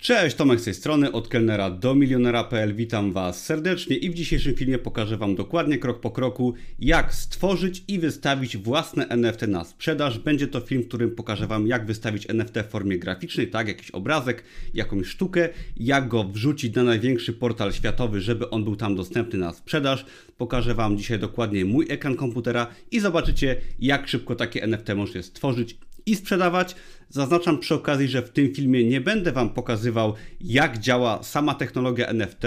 Cześć, Tomek z tej strony, od kelnera do milionera.pl. Witam Was serdecznie i w dzisiejszym filmie pokażę Wam dokładnie krok po kroku, jak stworzyć i wystawić własne NFT na sprzedaż. Będzie to film, w którym pokażę Wam, jak wystawić NFT w formie graficznej, tak, jakiś obrazek, jakąś sztukę, jak go wrzucić na największy portal światowy, żeby on był tam dostępny na sprzedaż. Pokażę Wam dzisiaj dokładnie mój ekran komputera i zobaczycie, jak szybko takie NFT możecie stworzyć i sprzedawać. Zaznaczam przy okazji, że w tym filmie nie będę Wam pokazywał, jak działa sama technologia NFT.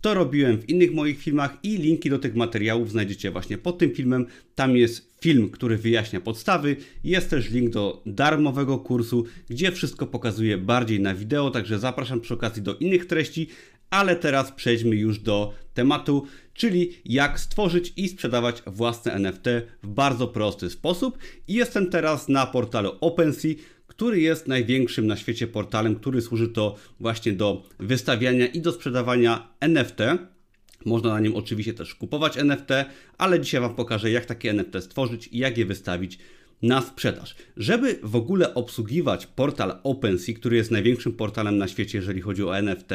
To robiłem w innych moich filmach i linki do tych materiałów znajdziecie właśnie pod tym filmem. Tam jest film, który wyjaśnia podstawy. Jest też link do darmowego kursu, gdzie wszystko pokazuję bardziej na wideo, także zapraszam przy okazji do innych treści. Ale teraz przejdźmy już do tematu, czyli jak stworzyć i sprzedawać własne NFT w bardzo prosty sposób. I jestem teraz na portalu OpenSea, który jest największym na świecie portalem, który służy to właśnie do wystawiania i do sprzedawania NFT. Można na nim oczywiście też kupować NFT, ale dzisiaj Wam pokażę, jak takie NFT stworzyć i jak je wystawić na sprzedaż. Żeby w ogóle obsługiwać portal OpenSea, który jest największym portalem na świecie, jeżeli chodzi o NFT,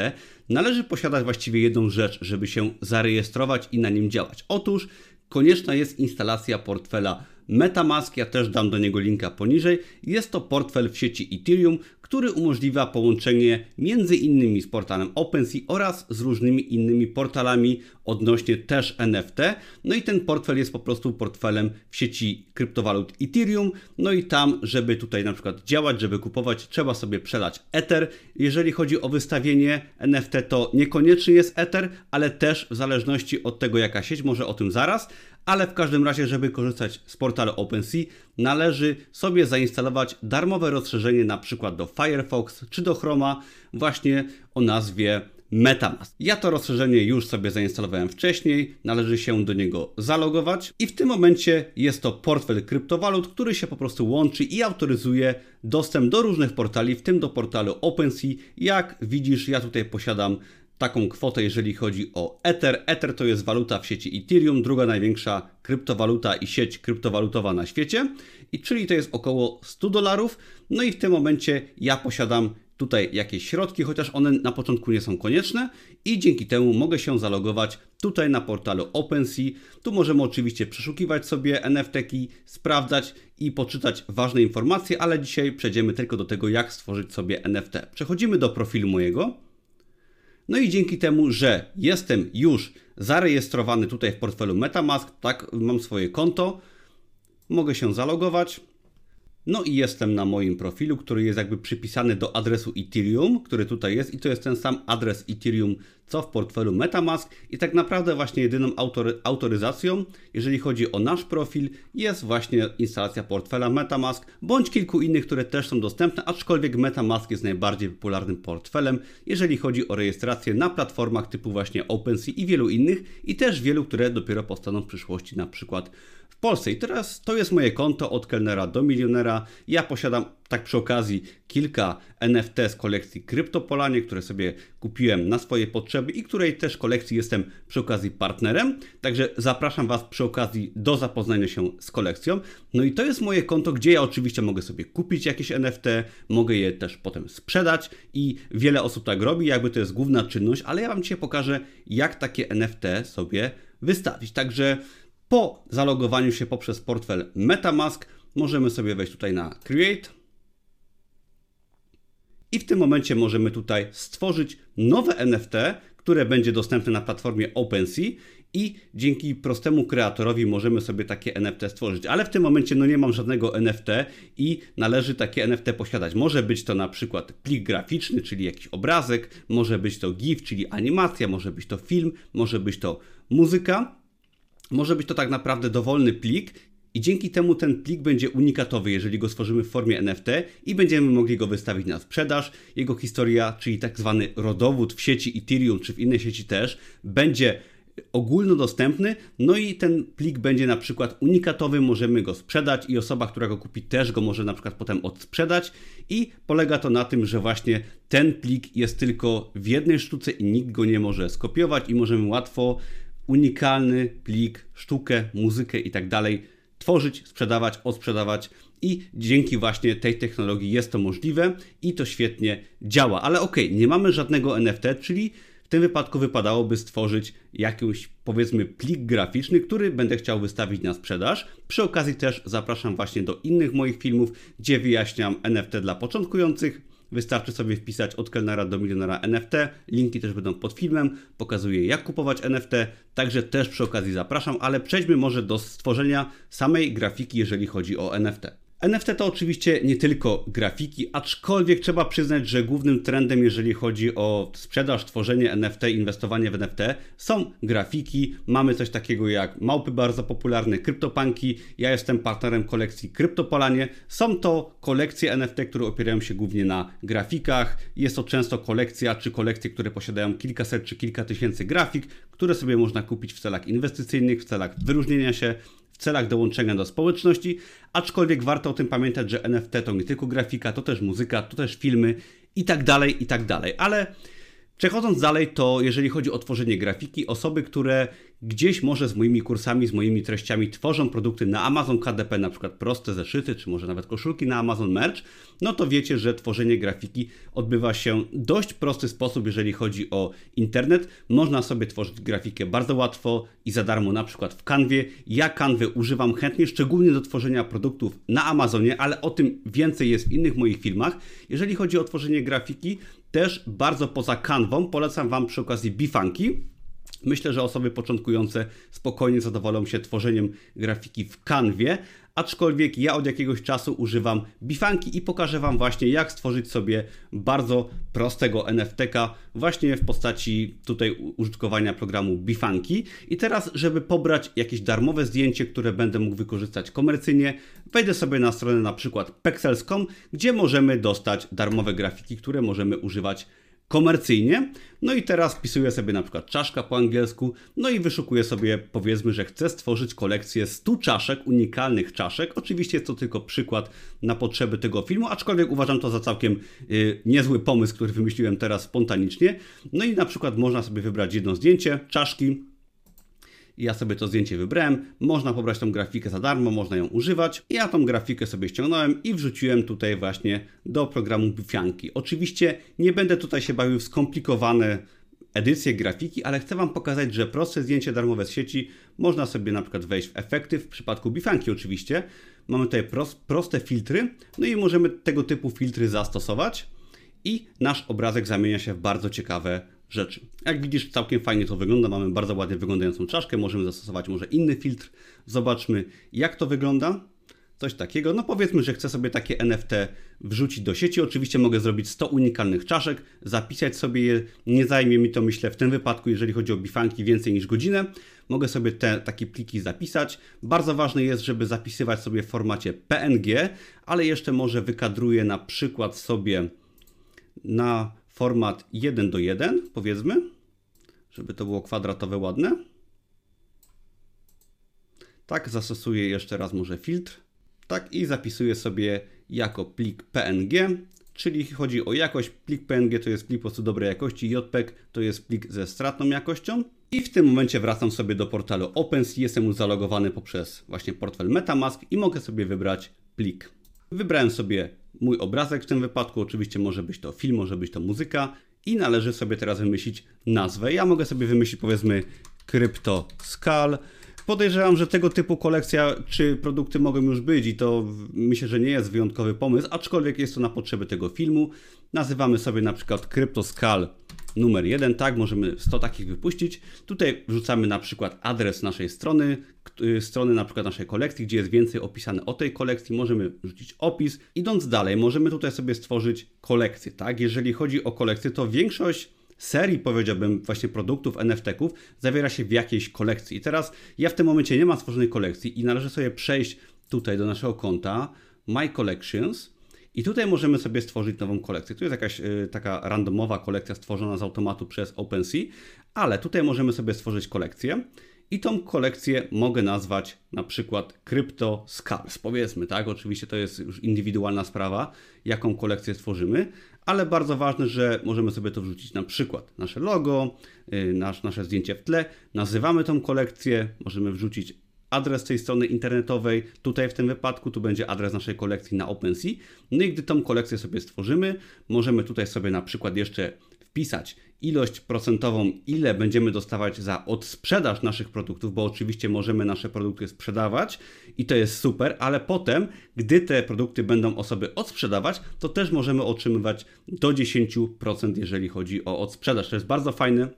należy posiadać właściwie jedną rzecz, żeby się zarejestrować i na nim działać. Otóż konieczna jest instalacja portfela MetaMask, ja też dam do niego linka poniżej. Jest to portfel w sieci Ethereum, który umożliwia połączenie między innymi z portalem OpenSea oraz z różnymi innymi portalami odnośnie też NFT. No i ten portfel jest po prostu portfelem w sieci kryptowalut Ethereum. No i tam, żeby tutaj na przykład działać, żeby kupować, trzeba sobie przelać Ether. Jeżeli chodzi o wystawienie NFT, to niekoniecznie jest Ether, ale też w zależności od tego, jaka sieć, może o tym zaraz ale w każdym razie, żeby korzystać z portalu OpenSea, należy sobie zainstalować darmowe rozszerzenie na przykład do Firefox czy do Chroma właśnie o nazwie MetaMask. Ja to rozszerzenie już sobie zainstalowałem wcześniej, należy się do niego zalogować i w tym momencie jest to portfel kryptowalut, który się po prostu łączy i autoryzuje dostęp do różnych portali, w tym do portalu OpenSea. Jak widzisz, ja tutaj posiadam taką kwotę, jeżeli chodzi o Ether. Ether to jest waluta w sieci Ethereum, druga największa kryptowaluta i sieć kryptowalutowa na świecie, i czyli to jest około 100 dolarów. No i w tym momencie ja posiadam tutaj jakieś środki, chociaż one na początku nie są konieczne i dzięki temu mogę się zalogować tutaj na portalu OpenSea. Tu możemy oczywiście przeszukiwać sobie NFT-ki, sprawdzać i poczytać ważne informacje, ale dzisiaj przejdziemy tylko do tego, jak stworzyć sobie NFT. Przechodzimy do profilu mojego. No i dzięki temu, że jestem już zarejestrowany tutaj w portfelu MetaMask, tak, mam swoje konto, mogę się zalogować. No i jestem na moim profilu, który jest jakby przypisany do adresu Ethereum, który tutaj jest i to jest ten sam adres Ethereum, co w portfelu MetaMask. I tak naprawdę właśnie jedyną autory autoryzacją, jeżeli chodzi o nasz profil, jest właśnie instalacja portfela MetaMask, bądź kilku innych, które też są dostępne, aczkolwiek MetaMask jest najbardziej popularnym portfelem, jeżeli chodzi o rejestrację na platformach typu właśnie OpenSea i wielu innych i też wielu, które dopiero powstaną w przyszłości, na przykład Polsce. I teraz to jest moje konto od kelnera do milionera. Ja posiadam tak przy okazji kilka NFT z kolekcji Kryptopolanie, które sobie kupiłem na swoje potrzeby i której też kolekcji jestem przy okazji partnerem. Także zapraszam Was przy okazji do zapoznania się z kolekcją. No i to jest moje konto, gdzie ja oczywiście mogę sobie kupić jakieś NFT, mogę je też potem sprzedać i wiele osób tak robi, jakby to jest główna czynność, ale ja Wam dzisiaj pokażę, jak takie NFT sobie wystawić. Także po zalogowaniu się poprzez portfel MetaMask możemy sobie wejść tutaj na Create i w tym momencie możemy tutaj stworzyć nowe NFT, które będzie dostępne na platformie OpenSea i dzięki prostemu kreatorowi możemy sobie takie NFT stworzyć. Ale w tym momencie no nie mam żadnego NFT i należy takie NFT posiadać. Może być to na przykład plik graficzny, czyli jakiś obrazek, może być to GIF, czyli animacja, może być to film, może być to muzyka. Może być to tak naprawdę dowolny plik i dzięki temu ten plik będzie unikatowy, jeżeli go stworzymy w formie NFT i będziemy mogli go wystawić na sprzedaż. Jego historia, czyli tak zwany rodowód w sieci Ethereum czy w innej sieci też, będzie ogólnodostępny, no i ten plik będzie na przykład unikatowy, możemy go sprzedać i osoba, która go kupi też go może na przykład potem odsprzedać i polega to na tym, że właśnie ten plik jest tylko w jednej sztuce i nikt go nie może skopiować i możemy łatwo unikalny plik, sztukę, muzykę i tak tworzyć, sprzedawać, odsprzedawać i dzięki właśnie tej technologii jest to możliwe i to świetnie działa. Ale ok, nie mamy żadnego NFT, czyli w tym wypadku wypadałoby stworzyć jakiś powiedzmy plik graficzny, który będę chciał wystawić na sprzedaż. Przy okazji też zapraszam właśnie do innych moich filmów, gdzie wyjaśniam NFT dla początkujących. Wystarczy sobie wpisać od kelnera do milionera NFT. Linki też będą pod filmem. Pokazuję jak kupować NFT. Także też przy okazji zapraszam, ale przejdźmy może do stworzenia samej grafiki, jeżeli chodzi o NFT. NFT to oczywiście nie tylko grafiki, aczkolwiek trzeba przyznać, że głównym trendem, jeżeli chodzi o sprzedaż, tworzenie NFT, inwestowanie w NFT, są grafiki. Mamy coś takiego jak małpy bardzo popularne, kryptopanki. Ja jestem partnerem kolekcji Kryptopolanie. Są to kolekcje NFT, które opierają się głównie na grafikach. Jest to często kolekcja czy kolekcje, które posiadają kilkaset czy kilka tysięcy grafik, które sobie można kupić w celach inwestycyjnych, w celach wyróżnienia się celach dołączenia do społeczności, aczkolwiek warto o tym pamiętać, że NFT to nie tylko grafika, to też muzyka, to też filmy i tak dalej, i tak dalej. Ale Przechodząc dalej, to jeżeli chodzi o tworzenie grafiki, osoby, które gdzieś może z moimi kursami, z moimi treściami tworzą produkty na Amazon KDP, na przykład proste zeszyty, czy może nawet koszulki na Amazon Merch, no to wiecie, że tworzenie grafiki odbywa się dość prosty sposób, jeżeli chodzi o internet. Można sobie tworzyć grafikę bardzo łatwo i za darmo, na przykład w Canwie. Ja Canwy używam chętnie, szczególnie do tworzenia produktów na Amazonie, ale o tym więcej jest w innych moich filmach. Jeżeli chodzi o tworzenie grafiki, też bardzo poza kanwą polecam Wam przy okazji bifanki. Myślę, że osoby początkujące spokojnie zadowolą się tworzeniem grafiki w kanwie, aczkolwiek ja od jakiegoś czasu używam Bifanki i pokażę Wam właśnie jak stworzyć sobie bardzo prostego NFT-ka właśnie w postaci tutaj użytkowania programu Bifanki. I teraz, żeby pobrać jakieś darmowe zdjęcie, które będę mógł wykorzystać komercyjnie, wejdę sobie na stronę na przykład pexels.com, gdzie możemy dostać darmowe grafiki, które możemy używać komercyjnie. No i teraz wpisuję sobie na przykład czaszka po angielsku, no i wyszukuję sobie, powiedzmy, że chcę stworzyć kolekcję 100 czaszek, unikalnych czaszek. Oczywiście jest to tylko przykład na potrzeby tego filmu, aczkolwiek uważam to za całkiem yy, niezły pomysł, który wymyśliłem teraz spontanicznie. No i na przykład można sobie wybrać jedno zdjęcie czaszki, ja sobie to zdjęcie wybrałem. Można pobrać tą grafikę za darmo, można ją używać. Ja tą grafikę sobie ściągnąłem i wrzuciłem tutaj właśnie do programu Bifianki. Oczywiście nie będę tutaj się bawił w skomplikowane edycje grafiki, ale chcę Wam pokazać, że proste zdjęcie darmowe z sieci można sobie na przykład wejść w efekty, w przypadku Bifanki oczywiście. Mamy tutaj proste filtry, no i możemy tego typu filtry zastosować i nasz obrazek zamienia się w bardzo ciekawe rzeczy. Jak widzisz, całkiem fajnie to wygląda. Mamy bardzo ładnie wyglądającą czaszkę. Możemy zastosować może inny filtr. Zobaczmy, jak to wygląda. Coś takiego. No powiedzmy, że chcę sobie takie NFT wrzucić do sieci. Oczywiście mogę zrobić 100 unikalnych czaszek, zapisać sobie je. Nie zajmie mi to, myślę, w tym wypadku, jeżeli chodzi o bifanki, więcej niż godzinę. Mogę sobie te takie pliki zapisać. Bardzo ważne jest, żeby zapisywać sobie w formacie PNG, ale jeszcze może wykadruję na przykład sobie na format 1 do 1, powiedzmy, żeby to było kwadratowe, ładne. Tak, zastosuję jeszcze raz może filtr. Tak, i zapisuję sobie jako plik PNG, czyli chodzi o jakość. Plik PNG to jest plik po prostu dobrej jakości, JPEG to jest plik ze stratną jakością. I w tym momencie wracam sobie do portalu OpenSea, jestem już zalogowany poprzez właśnie portfel MetaMask i mogę sobie wybrać plik. Wybrałem sobie mój obrazek w tym wypadku, oczywiście może być to film, może być to muzyka i należy sobie teraz wymyślić nazwę. Ja mogę sobie wymyślić powiedzmy CryptoSkull. Podejrzewam, że tego typu kolekcja czy produkty mogą już być i to myślę, że nie jest wyjątkowy pomysł, aczkolwiek jest to na potrzeby tego filmu. Nazywamy sobie na przykład CryptoSkull numer 1, tak, możemy 100 takich wypuścić. Tutaj wrzucamy na przykład adres naszej strony, y, strony na przykład naszej kolekcji, gdzie jest więcej opisane o tej kolekcji, możemy wrzucić opis. Idąc dalej, możemy tutaj sobie stworzyć kolekcję, tak. Jeżeli chodzi o kolekcję, to większość serii, powiedziałbym, właśnie produktów, NFT-ków zawiera się w jakiejś kolekcji. I teraz ja w tym momencie nie mam stworzonej kolekcji i należy sobie przejść tutaj do naszego konta My Collections i tutaj możemy sobie stworzyć nową kolekcję. Tu jest jakaś y, taka randomowa kolekcja stworzona z automatu przez OpenSea, ale tutaj możemy sobie stworzyć kolekcję. I tą kolekcję mogę nazwać na przykład Crypto Scams. Powiedzmy, tak? Oczywiście to jest już indywidualna sprawa, jaką kolekcję stworzymy, ale bardzo ważne, że możemy sobie to wrzucić na przykład nasze logo, y, nasz, nasze zdjęcie w tle, nazywamy tą kolekcję, możemy wrzucić adres tej strony internetowej, tutaj w tym wypadku, tu będzie adres naszej kolekcji na OpenSea. No i gdy tą kolekcję sobie stworzymy, możemy tutaj sobie na przykład jeszcze wpisać ilość procentową, ile będziemy dostawać za odsprzedaż naszych produktów, bo oczywiście możemy nasze produkty sprzedawać i to jest super, ale potem, gdy te produkty będą osoby odsprzedawać, to też możemy otrzymywać do 10%, jeżeli chodzi o odsprzedaż. To jest bardzo fajne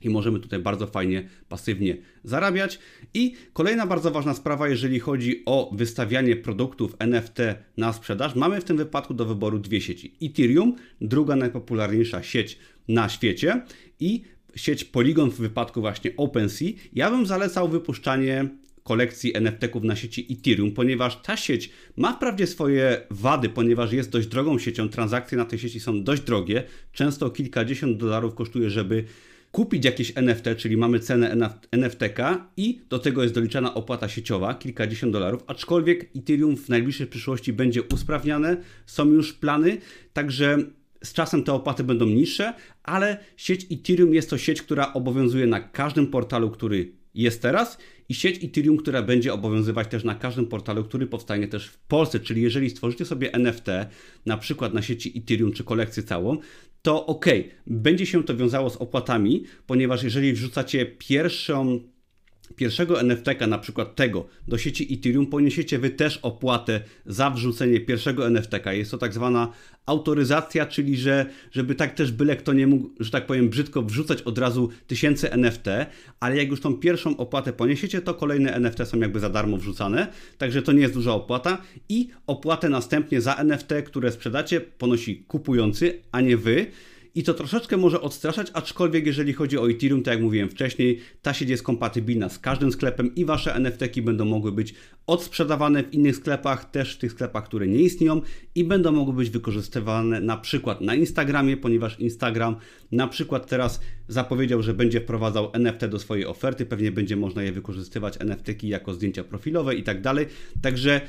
i możemy tutaj bardzo fajnie, pasywnie zarabiać. I kolejna bardzo ważna sprawa, jeżeli chodzi o wystawianie produktów NFT na sprzedaż, mamy w tym wypadku do wyboru dwie sieci. Ethereum, druga najpopularniejsza sieć na świecie i sieć Polygon w wypadku właśnie OpenSea. Ja bym zalecał wypuszczanie kolekcji NFT-ków na sieci Ethereum, ponieważ ta sieć ma wprawdzie swoje wady, ponieważ jest dość drogą siecią, transakcje na tej sieci są dość drogie, często kilkadziesiąt dolarów kosztuje, żeby kupić jakieś NFT, czyli mamy cenę NFTK i do tego jest doliczana opłata sieciowa, kilkadziesiąt dolarów, aczkolwiek Ethereum w najbliższej przyszłości będzie usprawniane, są już plany, także z czasem te opłaty będą niższe, ale sieć Ethereum jest to sieć, która obowiązuje na każdym portalu, który jest teraz i sieć Ethereum, która będzie obowiązywać też na każdym portalu, który powstanie też w Polsce. Czyli jeżeli stworzycie sobie NFT, na przykład na sieci Ethereum czy kolekcję całą, to ok, będzie się to wiązało z opłatami, ponieważ jeżeli wrzucacie pierwszą pierwszego NFT-ka, na przykład tego, do sieci Ethereum, poniesiecie wy też opłatę za wrzucenie pierwszego NFT-ka. Jest to tak zwana autoryzacja, czyli że, żeby tak też byle kto nie mógł, że tak powiem, brzydko wrzucać od razu tysięcy NFT, ale jak już tą pierwszą opłatę poniesiecie, to kolejne NFT są jakby za darmo wrzucane, także to nie jest duża opłata i opłatę następnie za NFT, które sprzedacie, ponosi kupujący, a nie wy. I to troszeczkę może odstraszać, aczkolwiek jeżeli chodzi o Ethereum, tak jak mówiłem wcześniej, ta sieć jest kompatybilna z każdym sklepem i wasze NFT-ki będą mogły być odsprzedawane w innych sklepach, też w tych sklepach, które nie istnieją i będą mogły być wykorzystywane na przykład na Instagramie, ponieważ Instagram na przykład teraz zapowiedział, że będzie wprowadzał NFT do swojej oferty, pewnie będzie można je wykorzystywać NFT-ki jako zdjęcia profilowe i tak dalej. Także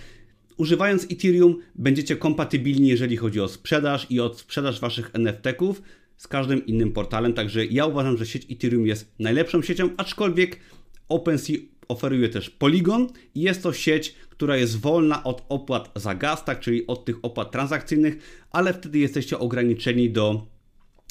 Używając Ethereum będziecie kompatybilni, jeżeli chodzi o sprzedaż i o sprzedaż waszych NFT-ków z każdym innym portalem. Także ja uważam, że sieć Ethereum jest najlepszą siecią, aczkolwiek OpenSea oferuje też Polygon jest to sieć, która jest wolna od opłat za gaz, tak, czyli od tych opłat transakcyjnych, ale wtedy jesteście ograniczeni do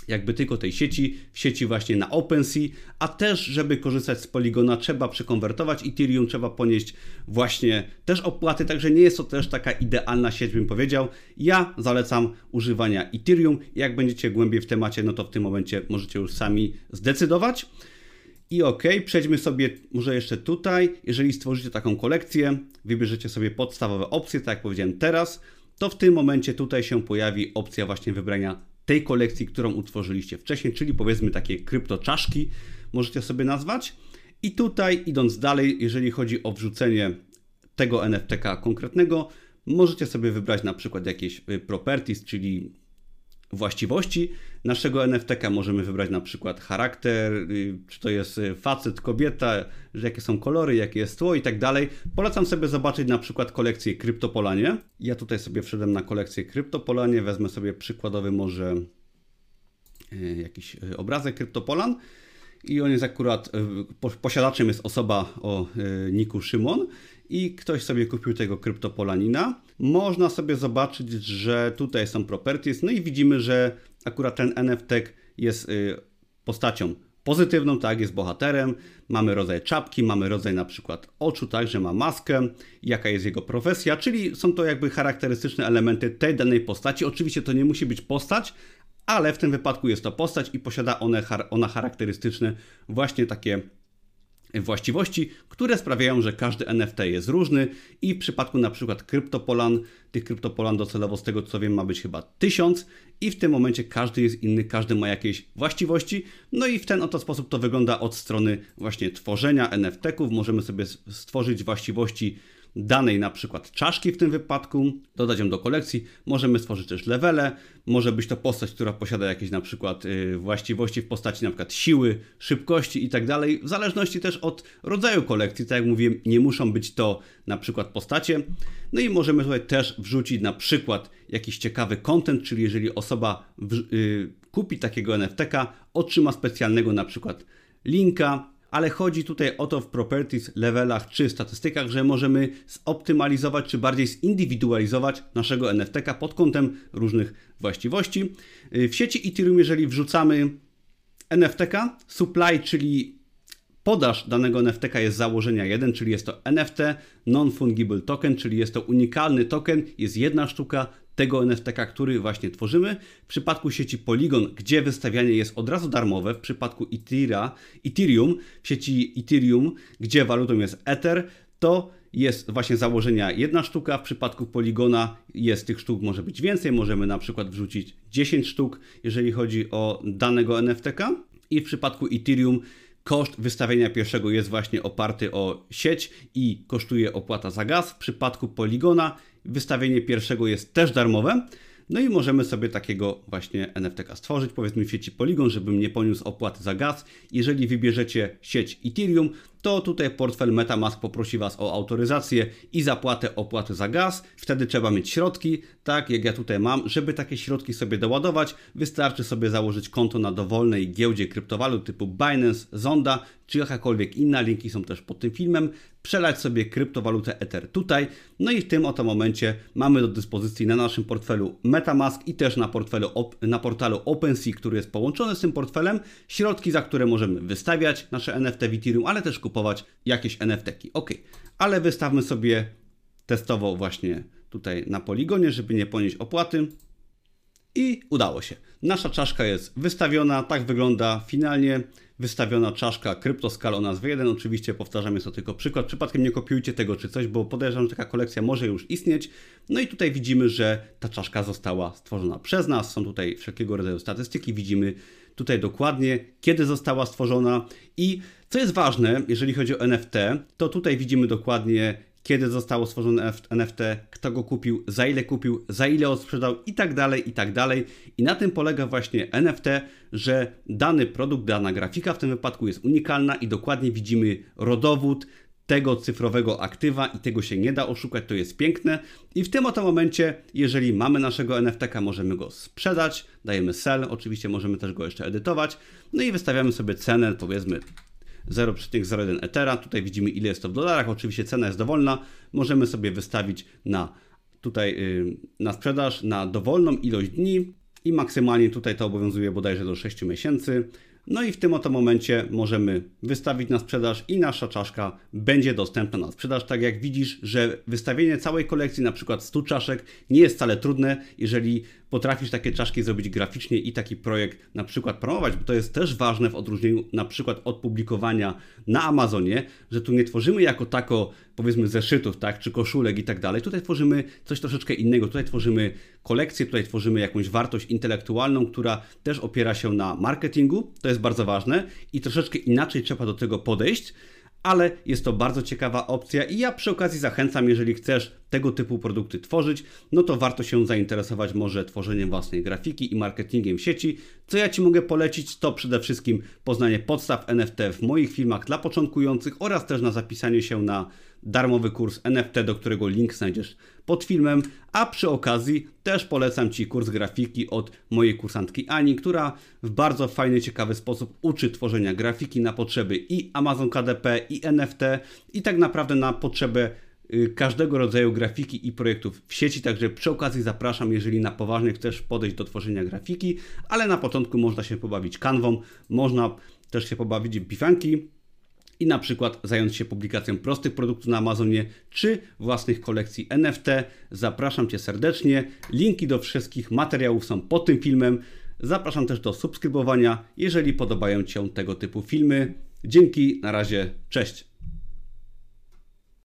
jakby tylko tej sieci, w sieci właśnie na OpenSea, a też, żeby korzystać z Polygona, trzeba przekonwertować Ethereum, trzeba ponieść właśnie też opłaty, także nie jest to też taka idealna sieć, bym powiedział. Ja zalecam używania Ethereum. Jak będziecie głębiej w temacie, no to w tym momencie możecie już sami zdecydować. I ok, przejdźmy sobie może jeszcze tutaj. Jeżeli stworzycie taką kolekcję, wybierzecie sobie podstawowe opcje, tak jak powiedziałem teraz, to w tym momencie tutaj się pojawi opcja właśnie wybrania tej kolekcji, którą utworzyliście wcześniej, czyli powiedzmy takie kryptoczaszki, możecie sobie nazwać. I tutaj idąc dalej, jeżeli chodzi o wrzucenie tego NFTK konkretnego, możecie sobie wybrać na przykład jakieś y, properties, czyli właściwości naszego NFTK. Możemy wybrać na przykład charakter, y, czy to jest y, facet, kobieta, jakie są kolory, jakie jest tło i tak dalej. Polecam sobie zobaczyć na przykład kolekcję Kryptopolanie. Ja tutaj sobie wszedłem na kolekcję Kryptopolanie, wezmę sobie przykładowy może y, jakiś obrazek Kryptopolan i on jest akurat, posiadaczem jest osoba o niku Szymon i ktoś sobie kupił tego kryptopolanina. Można sobie zobaczyć, że tutaj są properties, no i widzimy, że akurat ten NFT jest y, postacią pozytywną, tak, jest bohaterem, mamy rodzaj czapki, mamy rodzaj na przykład oczu, tak, że ma maskę, jaka jest jego profesja, czyli są to jakby charakterystyczne elementy tej danej postaci. Oczywiście to nie musi być postać, ale w tym wypadku jest to postać i posiada ona charakterystyczne właśnie takie właściwości, które sprawiają, że każdy NFT jest różny i w przypadku na przykład kryptopolan, tych kryptopolan docelowo z tego co wiem ma być chyba tysiąc i w tym momencie każdy jest inny, każdy ma jakieś właściwości, no i w ten oto sposób to wygląda od strony właśnie tworzenia NFT-ków, możemy sobie stworzyć właściwości danej na przykład czaszki w tym wypadku, dodać ją do kolekcji. Możemy stworzyć też levele, może być to postać, która posiada jakieś na przykład y, właściwości w postaci na przykład siły, szybkości i tak dalej, w zależności też od rodzaju kolekcji. Tak jak mówiłem, nie muszą być to na przykład postacie. No i możemy tutaj też wrzucić na przykład jakiś ciekawy content, czyli jeżeli osoba w, y, kupi takiego NFT-ka, otrzyma specjalnego na przykład linka ale chodzi tutaj o to w properties, levelach czy statystykach, że możemy zoptymalizować czy bardziej zindywidualizować naszego NFTK pod kątem różnych właściwości. W sieci Ethereum, jeżeli wrzucamy NFTK, supply, czyli Podaż danego NFTK jest założenia 1, czyli jest to NFT Non-Fungible Token, czyli jest to unikalny token, jest jedna sztuka tego NFTK, który właśnie tworzymy. W przypadku sieci Polygon, gdzie wystawianie jest od razu darmowe, w przypadku Ethera, Ethereum, w sieci Ethereum, gdzie walutą jest Ether, to jest właśnie założenia jedna sztuka. W przypadku Poligona jest tych sztuk może być więcej. Możemy na przykład wrzucić 10 sztuk, jeżeli chodzi o danego NFTK. I w przypadku Ethereum Koszt wystawienia pierwszego jest właśnie oparty o sieć i kosztuje opłata za gaz. W przypadku Poligona wystawienie pierwszego jest też darmowe. No i możemy sobie takiego właśnie NFTK stworzyć, powiedzmy w sieci Polygon, żebym nie poniósł opłaty za gaz. Jeżeli wybierzecie sieć Ethereum, to tutaj portfel MetaMask poprosi Was o autoryzację i zapłatę opłaty za gaz. Wtedy trzeba mieć środki, tak jak ja tutaj mam. Żeby takie środki sobie doładować, wystarczy sobie założyć konto na dowolnej giełdzie kryptowalut typu Binance, Zonda czy jakakolwiek inna. Linki są też pod tym filmem. Przelać sobie kryptowalutę Ether tutaj. No i w tym oto momencie mamy do dyspozycji na naszym portfelu MetaMask i też na, portfelu, na portalu OpenSea, który jest połączony z tym portfelem, środki, za które możemy wystawiać nasze NFT w Ethereum, ale też kupować kupować jakieś NFT-ki. Ok, ale wystawmy sobie testowo właśnie tutaj na poligonie, żeby nie ponieść opłaty. I udało się. Nasza czaszka jest wystawiona, tak wygląda finalnie wystawiona czaszka CryptoScal o nazwie 1. Oczywiście powtarzam, jest to tylko przykład. Przypadkiem nie kopiujcie tego czy coś, bo podejrzewam, że taka kolekcja może już istnieć. No i tutaj widzimy, że ta czaszka została stworzona przez nas. Są tutaj wszelkiego rodzaju statystyki. Widzimy tutaj dokładnie, kiedy została stworzona i co jest ważne, jeżeli chodzi o NFT, to tutaj widzimy dokładnie, kiedy zostało stworzone NFT, kto go kupił, za ile kupił, za ile odsprzedał i tak dalej, i tak dalej. I na tym polega właśnie NFT, że dany produkt, dana grafika w tym wypadku jest unikalna i dokładnie widzimy rodowód, tego cyfrowego aktywa i tego się nie da oszukać, to jest piękne. I w tym oto momencie, jeżeli mamy naszego NFTK, możemy go sprzedać, dajemy sell, oczywiście możemy też go jeszcze edytować, no i wystawiamy sobie cenę, powiedzmy 0,01 Ethera. Tutaj widzimy ile jest to w dolarach. Oczywiście cena jest dowolna. Możemy sobie wystawić na tutaj yy, na sprzedaż na dowolną ilość dni i maksymalnie tutaj to obowiązuje bodajże do 6 miesięcy. No i w tym oto momencie możemy wystawić na sprzedaż i nasza czaszka będzie dostępna na sprzedaż. Tak jak widzisz, że wystawienie całej kolekcji, na przykład 100 czaszek, nie jest wcale trudne, jeżeli potrafisz takie czaszki zrobić graficznie i taki projekt na przykład promować, bo to jest też ważne w odróżnieniu na przykład od publikowania na Amazonie, że tu nie tworzymy jako tako powiedzmy zeszytów, tak, czy koszulek i tak dalej. Tutaj tworzymy coś troszeczkę innego. Tutaj tworzymy kolekcję, tutaj tworzymy jakąś wartość intelektualną, która też opiera się na marketingu. To jest bardzo ważne i troszeczkę inaczej trzeba do tego podejść ale jest to bardzo ciekawa opcja i ja przy okazji zachęcam, jeżeli chcesz tego typu produkty tworzyć, no to warto się zainteresować może tworzeniem własnej grafiki i marketingiem sieci. Co ja Ci mogę polecić, to przede wszystkim poznanie podstaw NFT w moich filmach dla początkujących oraz też na zapisanie się na darmowy kurs NFT, do którego link znajdziesz pod filmem, a przy okazji też polecam Ci kurs grafiki od mojej kursantki Ani, która w bardzo fajny, ciekawy sposób uczy tworzenia grafiki na potrzeby i Amazon KDP, i NFT, i tak naprawdę na potrzeby y, każdego rodzaju grafiki i projektów w sieci, także przy okazji zapraszam, jeżeli na poważnie chcesz podejść do tworzenia grafiki, ale na początku można się pobawić kanwą, można też się pobawić bifanki, i na przykład zająć się publikacją prostych produktów na Amazonie czy własnych kolekcji NFT. Zapraszam Cię serdecznie. Linki do wszystkich materiałów są pod tym filmem. Zapraszam też do subskrybowania, jeżeli podobają Ci się tego typu filmy. Dzięki, na razie, cześć.